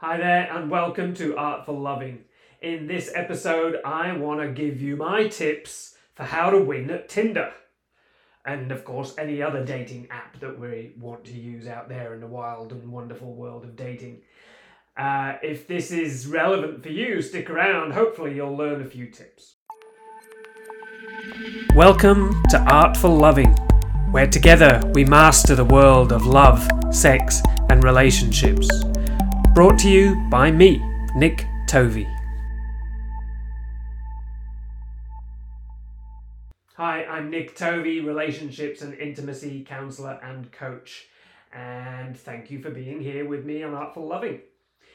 Hi there, and welcome to Artful Loving. In this episode, I want to give you my tips for how to win at Tinder. And of course, any other dating app that we want to use out there in the wild and wonderful world of dating. Uh, if this is relevant for you, stick around. Hopefully, you'll learn a few tips. Welcome to Artful Loving, where together we master the world of love, sex, and relationships. Brought to you by me, Nick Tovey. Hi, I'm Nick Tovey, relationships and intimacy counselor and coach. And thank you for being here with me on Artful Loving.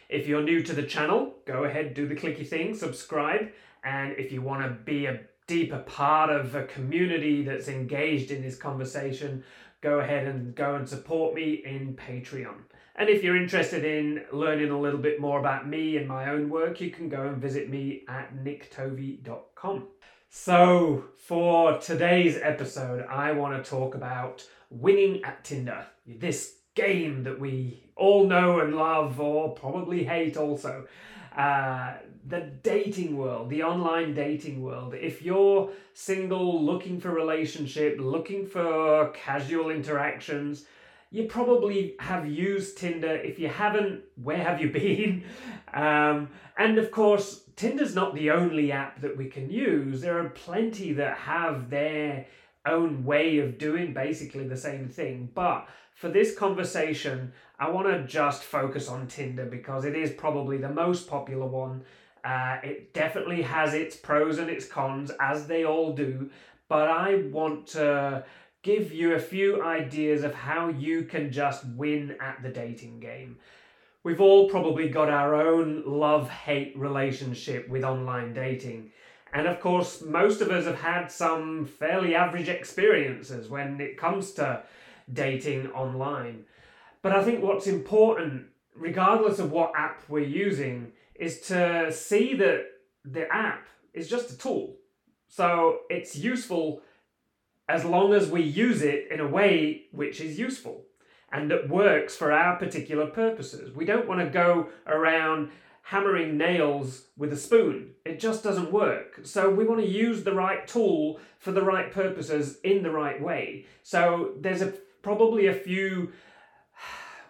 If you're new to the channel, go ahead, do the clicky thing, subscribe. And if you want to be a deeper part of a community that's engaged in this conversation, go ahead and go and support me in Patreon. And if you're interested in learning a little bit more about me and my own work, you can go and visit me at nicktovey.com. So, for today's episode, I want to talk about winning at Tinder. This game that we all know and love, or probably hate also. Uh, the dating world, the online dating world. If you're single, looking for relationship, looking for casual interactions, you probably have used Tinder. If you haven't, where have you been? Um, and of course, Tinder's not the only app that we can use. There are plenty that have their own way of doing basically the same thing. But for this conversation, I want to just focus on Tinder because it is probably the most popular one. Uh, it definitely has its pros and its cons, as they all do. But I want to give you a few ideas of how you can just win at the dating game. We've all probably got our own love hate relationship with online dating. And of course, most of us have had some fairly average experiences when it comes to dating online. But I think what's important, regardless of what app we're using, is to see that the app is just a tool. So it's useful as long as we use it in a way which is useful and that works for our particular purposes. We don't want to go around hammering nails with a spoon. It just doesn't work. So we want to use the right tool for the right purposes in the right way. So there's a probably a few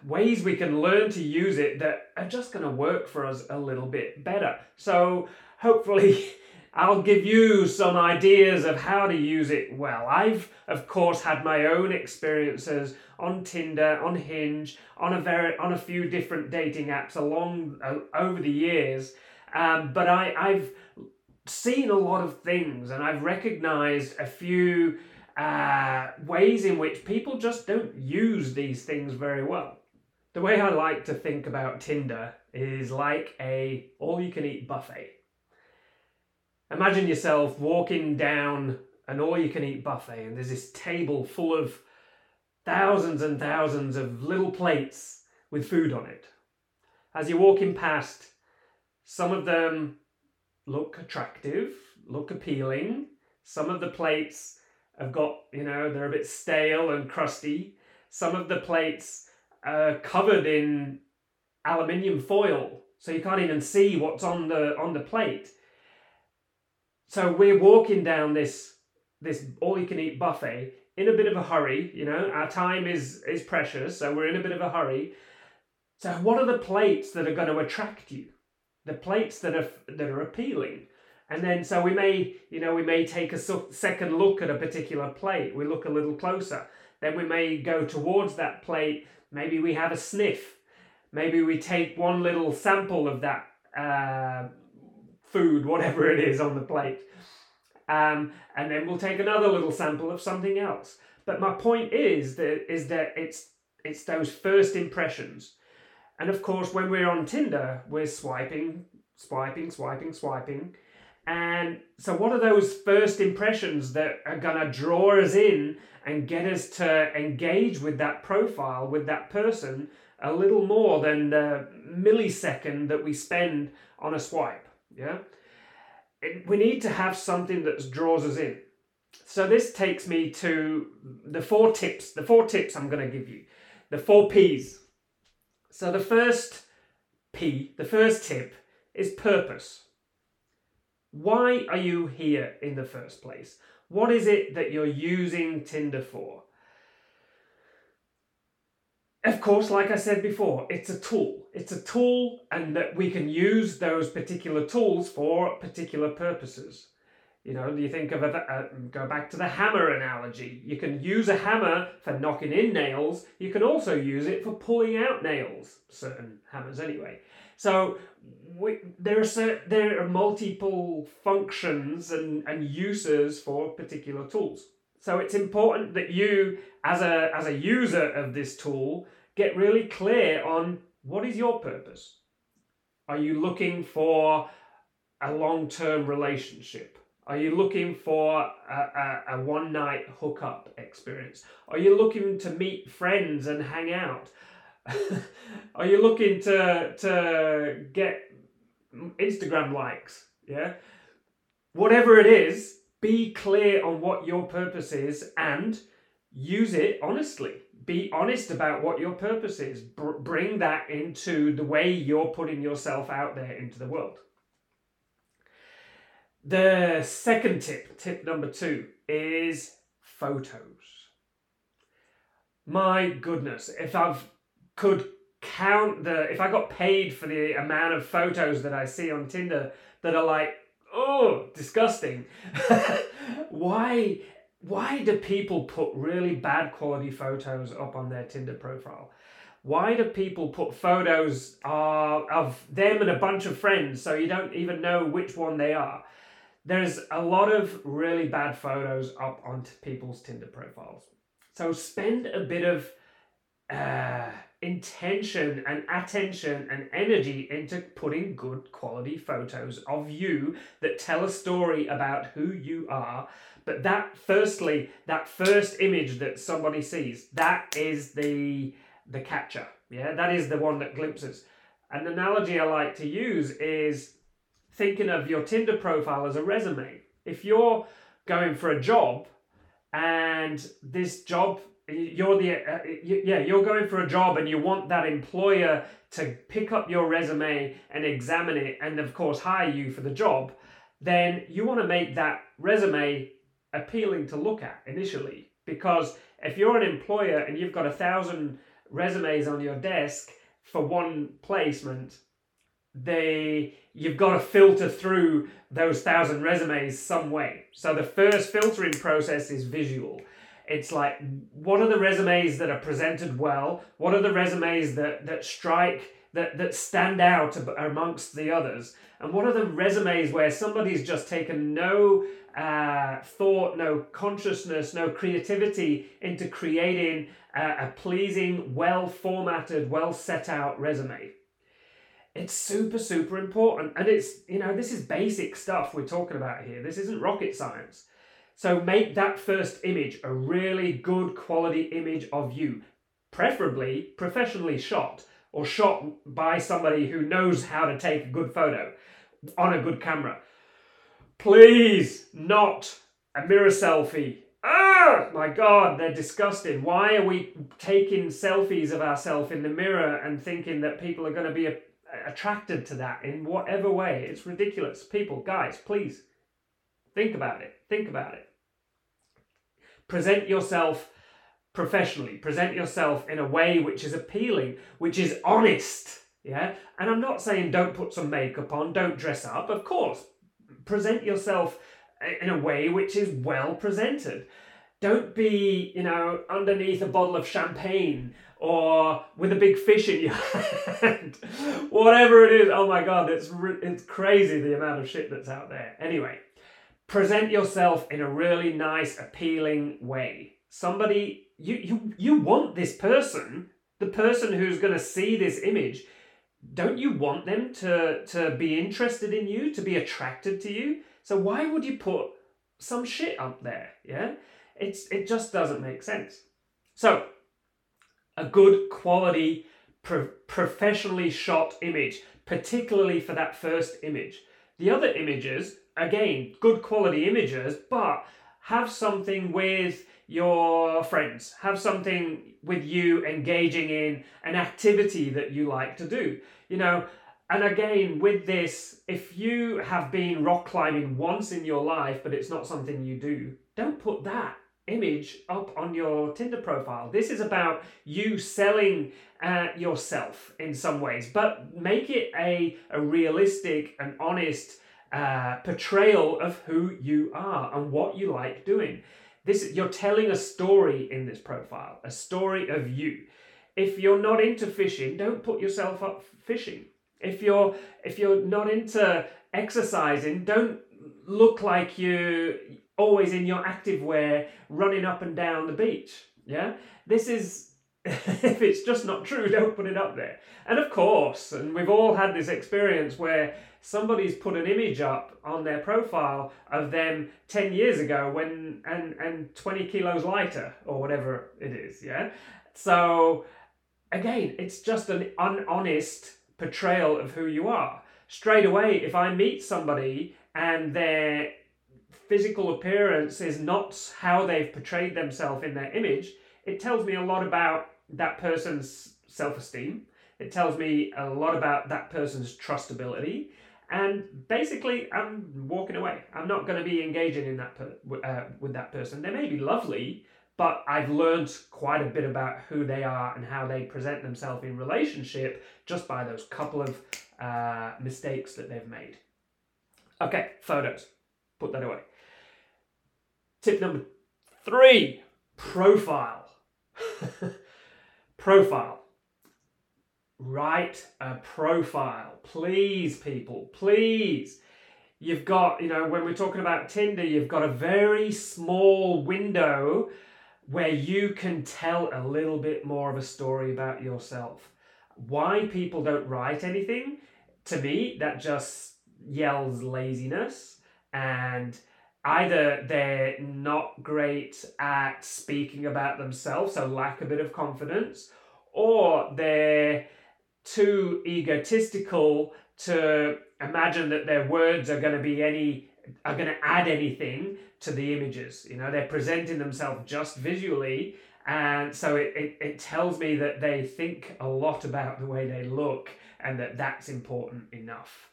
ways we can learn to use it that are just going to work for us a little bit better. So hopefully I'll give you some ideas of how to use it well. I've, of course, had my own experiences on Tinder, on Hinge, on a very, on a few different dating apps along uh, over the years. Um, but I, I've seen a lot of things, and I've recognised a few uh, ways in which people just don't use these things very well. The way I like to think about Tinder is like a all-you-can-eat buffet Imagine yourself walking down an all you can eat buffet, and there's this table full of thousands and thousands of little plates with food on it. As you're walking past, some of them look attractive, look appealing. Some of the plates have got, you know, they're a bit stale and crusty. Some of the plates are covered in aluminium foil, so you can't even see what's on the on the plate. So we're walking down this this all you can eat buffet in a bit of a hurry. You know, our time is is precious, so we're in a bit of a hurry. So what are the plates that are going to attract you? The plates that are that are appealing. And then, so we may, you know, we may take a second look at a particular plate. We look a little closer. Then we may go towards that plate. Maybe we have a sniff. Maybe we take one little sample of that uh, food, whatever it is on the plate. Um, and then we'll take another little sample of something else. But my point is that is that it's it's those first impressions. And of course, when we're on Tinder, we're swiping, swiping, swiping, swiping. And so, what are those first impressions that are going to draw us in and get us to engage with that profile, with that person, a little more than the millisecond that we spend on a swipe? Yeah? It, we need to have something that draws us in. So this takes me to the four tips, the four tips I'm going to give you. The four P's. So the first P, the first tip, is purpose. Why are you here in the first place? What is it that you're using Tinder for? Of course, like I said before, it's a tool. It's a tool, and that we can use those particular tools for particular purposes. You know, you think of a, go back to the hammer analogy. You can use a hammer for knocking in nails. You can also use it for pulling out nails. Certain hammers, anyway. So we, there are certain, there are multiple functions and, and uses for particular tools. So it's important that you, as a as a user of this tool, get really clear on what is your purpose. Are you looking for a long term relationship? Are you looking for a, a, a one night hookup experience? Are you looking to meet friends and hang out? Are you looking to to get Instagram likes? Yeah. Whatever it is, be clear on what your purpose is and use it honestly. Be honest about what your purpose is. Br- bring that into the way you're putting yourself out there into the world. The second tip, tip number two, is photos. My goodness, if I could count the, if I got paid for the amount of photos that I see on Tinder that are like, oh, disgusting. why, why do people put really bad quality photos up on their Tinder profile? Why do people put photos uh, of them and a bunch of friends so you don't even know which one they are? there's a lot of really bad photos up on people's Tinder profiles. So spend a bit of uh, intention and attention and energy into putting good quality photos of you that tell a story about who you are. But that, firstly, that first image that somebody sees, that is the the catcher. Yeah, that is the one that glimpses. An analogy I like to use is thinking of your Tinder profile as a resume. If you're going for a job and this job you're the uh, yeah you're going for a job and you want that employer to pick up your resume and examine it and of course hire you for the job then you want to make that resume appealing to look at initially because if you're an employer and you've got a thousand resumes on your desk for one placement they you've got to filter through those thousand resumes some way. So the first filtering process is visual. It's like what are the resumes that are presented well? What are the resumes that that strike that that stand out amongst the others? And what are the resumes where somebody's just taken no uh, thought, no consciousness, no creativity into creating a, a pleasing, well formatted, well set out resume? It's super, super important. And it's, you know, this is basic stuff we're talking about here. This isn't rocket science. So make that first image a really good quality image of you, preferably professionally shot or shot by somebody who knows how to take a good photo on a good camera. Please, not a mirror selfie. Ah, my God, they're disgusting. Why are we taking selfies of ourselves in the mirror and thinking that people are going to be a, attracted to that in whatever way. It's ridiculous. People, guys, please think about it. Think about it. Present yourself professionally. Present yourself in a way which is appealing, which is honest. Yeah? And I'm not saying don't put some makeup on, don't dress up. Of course, present yourself in a way which is well presented. Don't be, you know, underneath a bottle of champagne or with a big fish in your hand, whatever it is. Oh my god, it's it's crazy the amount of shit that's out there. Anyway, present yourself in a really nice, appealing way. Somebody you you you want this person, the person who's going to see this image. Don't you want them to to be interested in you, to be attracted to you? So why would you put some shit up there? Yeah, it's it just doesn't make sense. So a good quality, pro- professionally shot image, particularly for that first image. The other images, again, good quality images, but have something with your friends, have something with you engaging in an activity that you like to do. You know, and again, with this, if you have been rock climbing once in your life, but it's not something you do, don't put that image up on your Tinder profile. This is about you selling uh, yourself in some ways, but make it a, a realistic and honest uh, portrayal of who you are and what you like doing. This you're telling a story in this profile, a story of you. If you're not into fishing, don't put yourself up fishing. If you're if you're not into exercising, don't look like you always in your active wear running up and down the beach. Yeah? This is if it's just not true, don't put it up there. And of course, and we've all had this experience where somebody's put an image up on their profile of them 10 years ago when and and 20 kilos lighter or whatever it is, yeah? So again, it's just an unhonest portrayal of who you are. Straight away, if I meet somebody and their physical appearance is not how they've portrayed themselves in their image, it tells me a lot about that person's self esteem. It tells me a lot about that person's trustability. And basically, I'm walking away. I'm not going to be engaging in that per- uh, with that person. They may be lovely, but I've learned quite a bit about who they are and how they present themselves in relationship just by those couple of uh, mistakes that they've made. Okay, photos. Put that away. Tip number three profile. profile. Write a profile. Please, people, please. You've got, you know, when we're talking about Tinder, you've got a very small window where you can tell a little bit more of a story about yourself. Why people don't write anything, to me, that just yells laziness and either they're not great at speaking about themselves, so lack a bit of confidence, or they're too egotistical to imagine that their words are going to be any are going to add anything to the images. You know they're presenting themselves just visually and so it, it, it tells me that they think a lot about the way they look and that that's important enough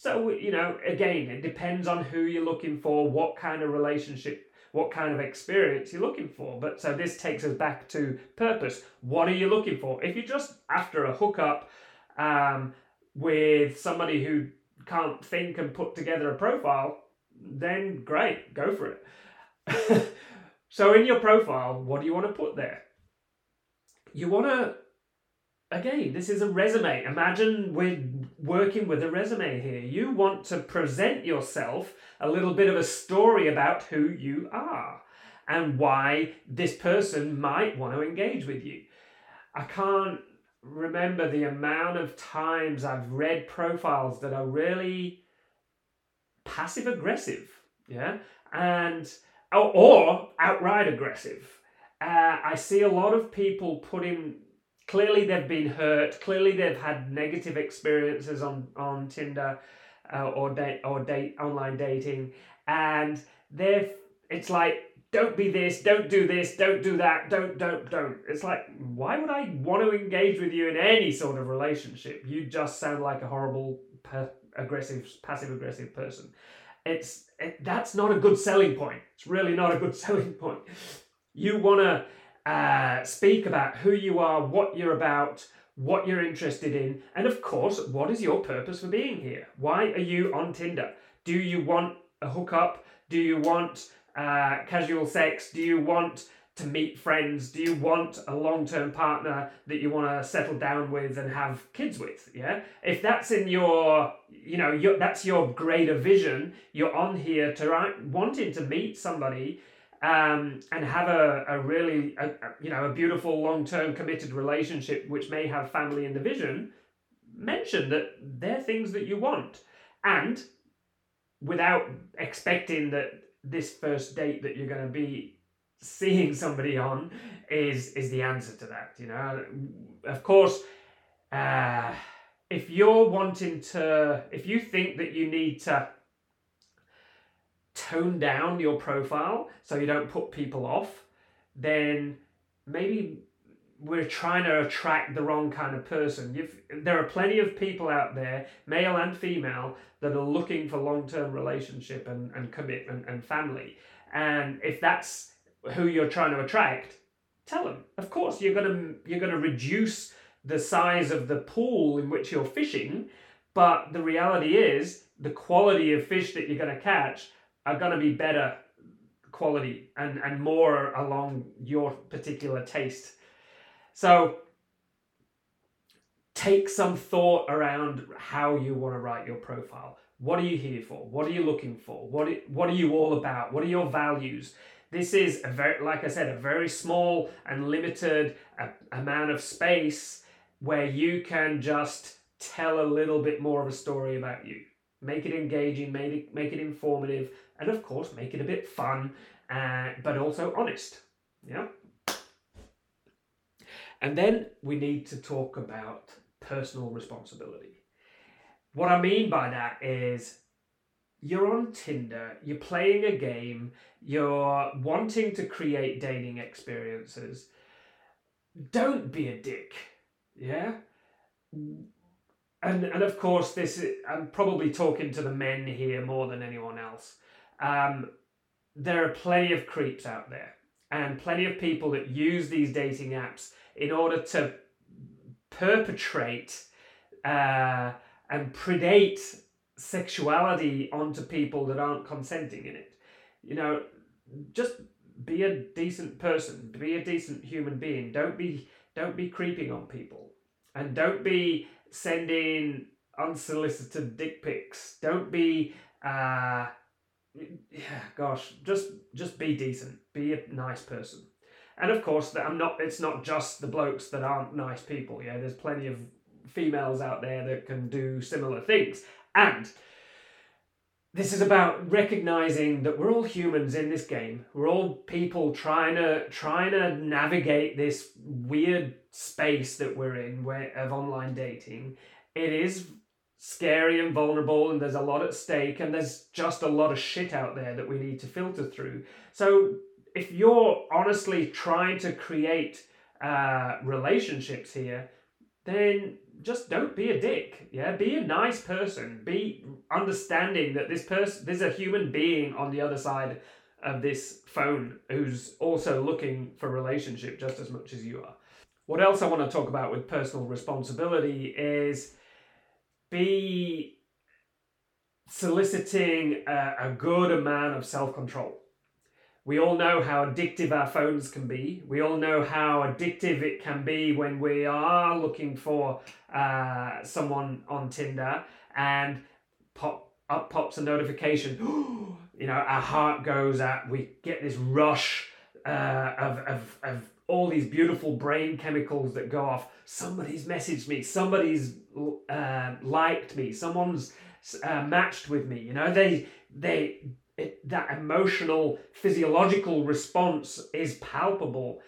so, you know, again, it depends on who you're looking for, what kind of relationship, what kind of experience you're looking for. But so this takes us back to purpose. What are you looking for? If you're just after a hookup um, with somebody who can't think and put together a profile, then great, go for it. so, in your profile, what do you want to put there? You want to again, this is a resume. Imagine we're working with a resume here. You want to present yourself a little bit of a story about who you are and why this person might want to engage with you. I can't remember the amount of times I've read profiles that are really passive aggressive, yeah, and or, or outright aggressive. Uh, I see a lot of people putting clearly they've been hurt. Clearly they've had negative experiences on on Tinder uh, or date or date online dating, and they're it's like don't be this, don't do this, don't do that, don't don't don't. It's like why would I want to engage with you in any sort of relationship? You just sound like a horrible, per- aggressive, passive aggressive person. It's it, that's not a good selling point. It's really not a good selling point. You want to uh, speak about who you are, what you're about, what you're interested in, and of course, what is your purpose for being here? Why are you on Tinder? Do you want a hookup? Do you want uh, casual sex? Do you want to meet friends? Do you want a long term partner that you want to settle down with and have kids with? Yeah. If that's in your, you know, your, that's your greater vision, you're on here to right, wanting to meet somebody um, and have a, a really a, you know a beautiful long-term committed relationship which may have family in the vision mention that they're things that you want. And without expecting that this first date that you're going to be seeing somebody on is is the answer to that you know? Of course uh, if you're wanting to if you think that you need to tone down your profile so you don't put people off, then maybe we're trying to attract the wrong kind of person. You've, there are plenty of people out there, male and female, that are looking for long term relationship and, and commitment and family. And if that's who you're trying to attract, tell them. Of course, you're gonna you're gonna reduce the size of the pool in which you're fishing, but the reality is the quality of fish that you're gonna catch are gonna be better quality and, and more along your particular taste. So take some thought around how you want to write your profile. What are you here for? What are you looking for? What what are you all about? What are your values? This is a very, like I said, a very small and limited amount of space where you can just tell a little bit more of a story about you. Make it engaging, make it, make it informative, and of course, make it a bit fun, uh, but also honest. Yeah. And then we need to talk about personal responsibility. What I mean by that is you're on Tinder, you're playing a game, you're wanting to create dating experiences. Don't be a dick. Yeah? And and of course this is, I'm probably talking to the men here more than anyone else. Um, there are plenty of creeps out there and plenty of people that use these dating apps in order to perpetrate uh, and predate sexuality onto people that aren't consenting in it. You know, just be a decent person, be a decent human being. Don't be don't be creeping on people. And don't be sending unsolicited dick pics. Don't be uh yeah, gosh, just just be decent. Be a nice person. And of course, that I'm not. It's not just the blokes that aren't nice people. Yeah, there's plenty of females out there that can do similar things. And this is about recognizing that we're all humans in this game. We're all people trying to trying to navigate this weird space that we're in where of online dating. It is scary and vulnerable and there's a lot at stake and there's just a lot of shit out there that we need to filter through. So if you're honestly trying to create uh, relationships here, then just don't be a dick. Yeah, be a nice person. Be understanding that this person, there's a human being on the other side of this phone who's also looking for relationship just as much as you are. What else I want to talk about with personal responsibility is be soliciting a, a good amount of self control. We all know how addictive our phones can be. We all know how addictive it can be when we are looking for uh, someone on Tinder and pop up pops a notification. you know, our heart goes out. We get this rush uh, of, of, of all these beautiful brain chemicals that go off. Somebody's messaged me. Somebody's uh, liked me. Someone's uh, matched with me. You know, they they it, that emotional physiological response is palpable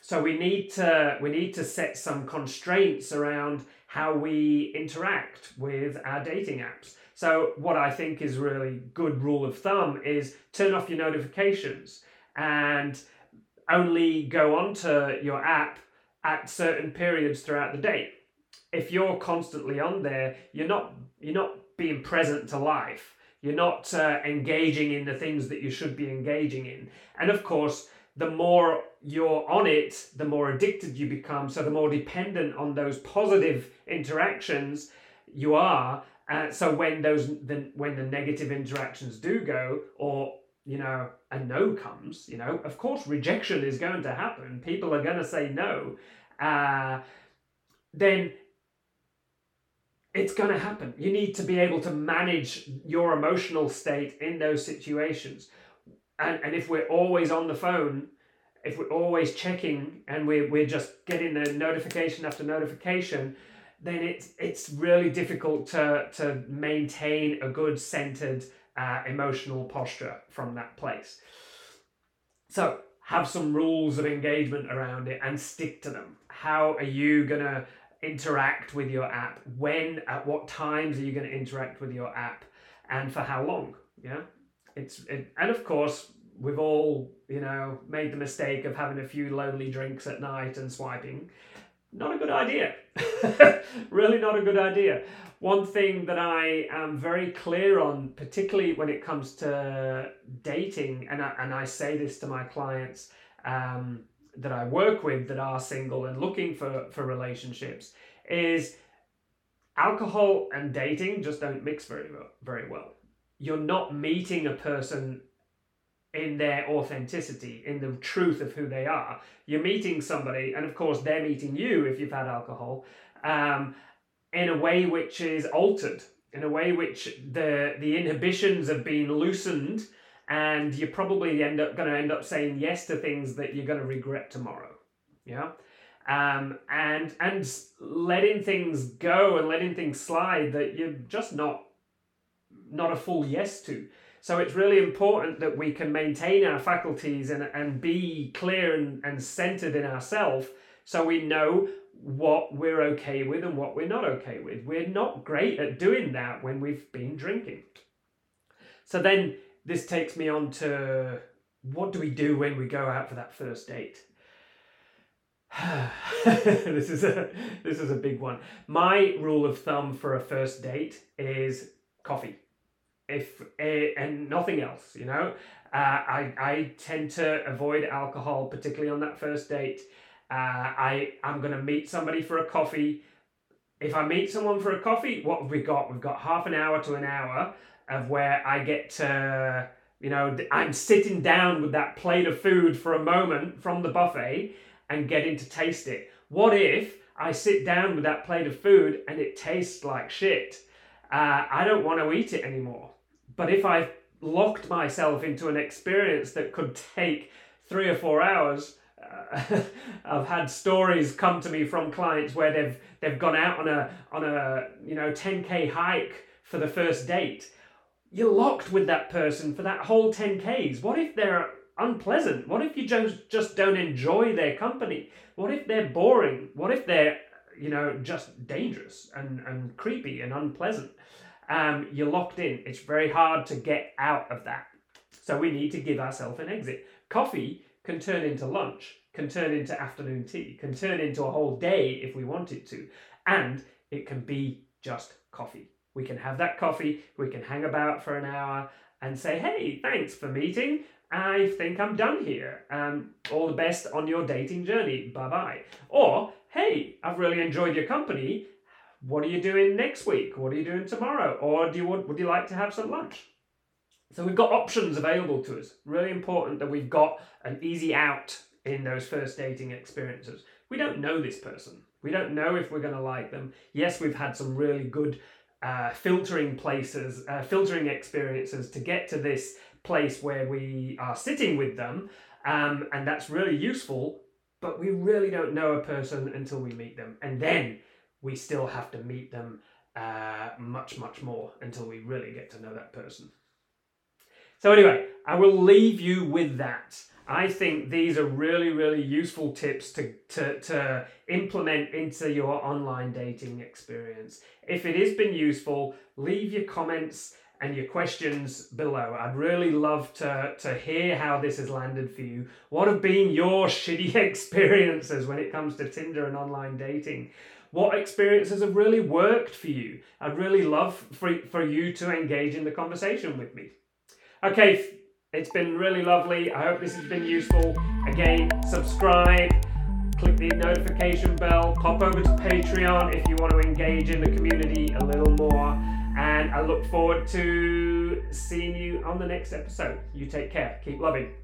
so we need to we need to set some constraints around how we interact with our dating apps so what i think is really good rule of thumb is turn off your notifications and only go onto your app at certain periods throughout the day if you're constantly on there you're not you're not being present to life you're not uh, engaging in the things that you should be engaging in. And of course, the more you're on it, the more addicted you become. So the more dependent on those positive interactions you are. Uh, so when those the, when the negative interactions do go, or you know a no comes, you know, of course rejection is going to happen. People are going to say no. Uh, then it's going to happen. You need to be able to manage your emotional state in those situations. And, and if we're always on the phone, if we're always checking and we're, we're just getting the notification after notification, then it's, it's really difficult to, to maintain a good centered uh, emotional posture from that place. So have some rules of engagement around it and stick to them. How are you going to interact with your app when at what times are you going to interact with your app and for how long yeah it's it, and of course we've all, you know, made the mistake of having a few lonely drinks at night and swiping. Not a good idea. really not a good idea. One thing that I am very clear on, particularly when it comes to dating, and I, and I say this to my clients um, that I work with that are single and looking for, for relationships, is alcohol and dating just don't mix very well, very well. You're not meeting a person in their authenticity, in the truth of who they are. You're meeting somebody, and of course, they're meeting you if you've had alcohol, um, in a way which is altered, in a way which the the inhibitions have been loosened, and you're probably end up going to end up saying yes to things that you're going to regret tomorrow. Yeah. Um, and and letting things go and letting things slide that you're just not not a full yes to. So it's really important that we can maintain our faculties and, and be clear and, and centered in ourselves so we know what we're okay with and what we're not okay with. We're not great at doing that when we've been drinking. So then this takes me on to what do we do when we go out for that first date? this is a this is a big one. My rule of thumb for a first date is coffee if uh, and nothing else you know uh, I, I tend to avoid alcohol particularly on that first date uh, I, i'm going to meet somebody for a coffee. If i meet someone for a coffee what have we got? We've got half an hour to an hour of where i get to you know i'm sitting down with that plate of food for a moment from the buffet and getting to taste it. What if i sit down with that plate of food and it tastes like shit? Uh, I don't want to eat it anymore. But if I've locked myself into an experience that could take three or four hours, uh, I've had stories come to me from clients where they've they've gone out on a on a you know 10k hike for the first date. You're locked with that person for that whole 10ks. What if they're unpleasant? What if you just just don't enjoy their company? What if they're boring? What if they're you know just dangerous and and creepy and unpleasant? um, you're locked in. It's very hard to get out of that. So we need to give ourselves an exit. Coffee can turn into lunch, can turn into afternoon tea, can turn into a whole day if we want it to. And it can be just coffee. We can have that coffee, we can hang about for an hour and say, hey, thanks for meeting. I think I'm done here. Um, all the best on your dating journey. Bye bye. Or, hey, I've really enjoyed your company what are you doing next week? What are you doing tomorrow? Or do you want, would you like to have some lunch? So we've got options available to us. Really important that we've got an easy out in those first dating experiences. We don't know this person. We don't know if we're going to like them. Yes, we've had some really good uh, filtering places, uh, filtering experiences to get to this place where we are sitting with them, um, and that's really useful. But we really don't know a person until we meet them, and then we still have to meet them uh, much, much more until we really get to know that person. So, anyway, I will leave you with that. I think these are really, really useful tips to, to, to implement into your online dating experience. If it has been useful, leave your comments and your questions below. I'd really love to, to hear how this has landed for you. What have been your shitty experiences when it comes to Tinder and online dating? What experiences have really worked for you? I'd really love for, for you to engage in the conversation with me. Okay, it's been really lovely. I hope this has been useful. Again, subscribe, click the notification bell, pop over to Patreon if you want to engage in the community a little more. And I look forward to seeing you on the next episode. You take care. Keep loving.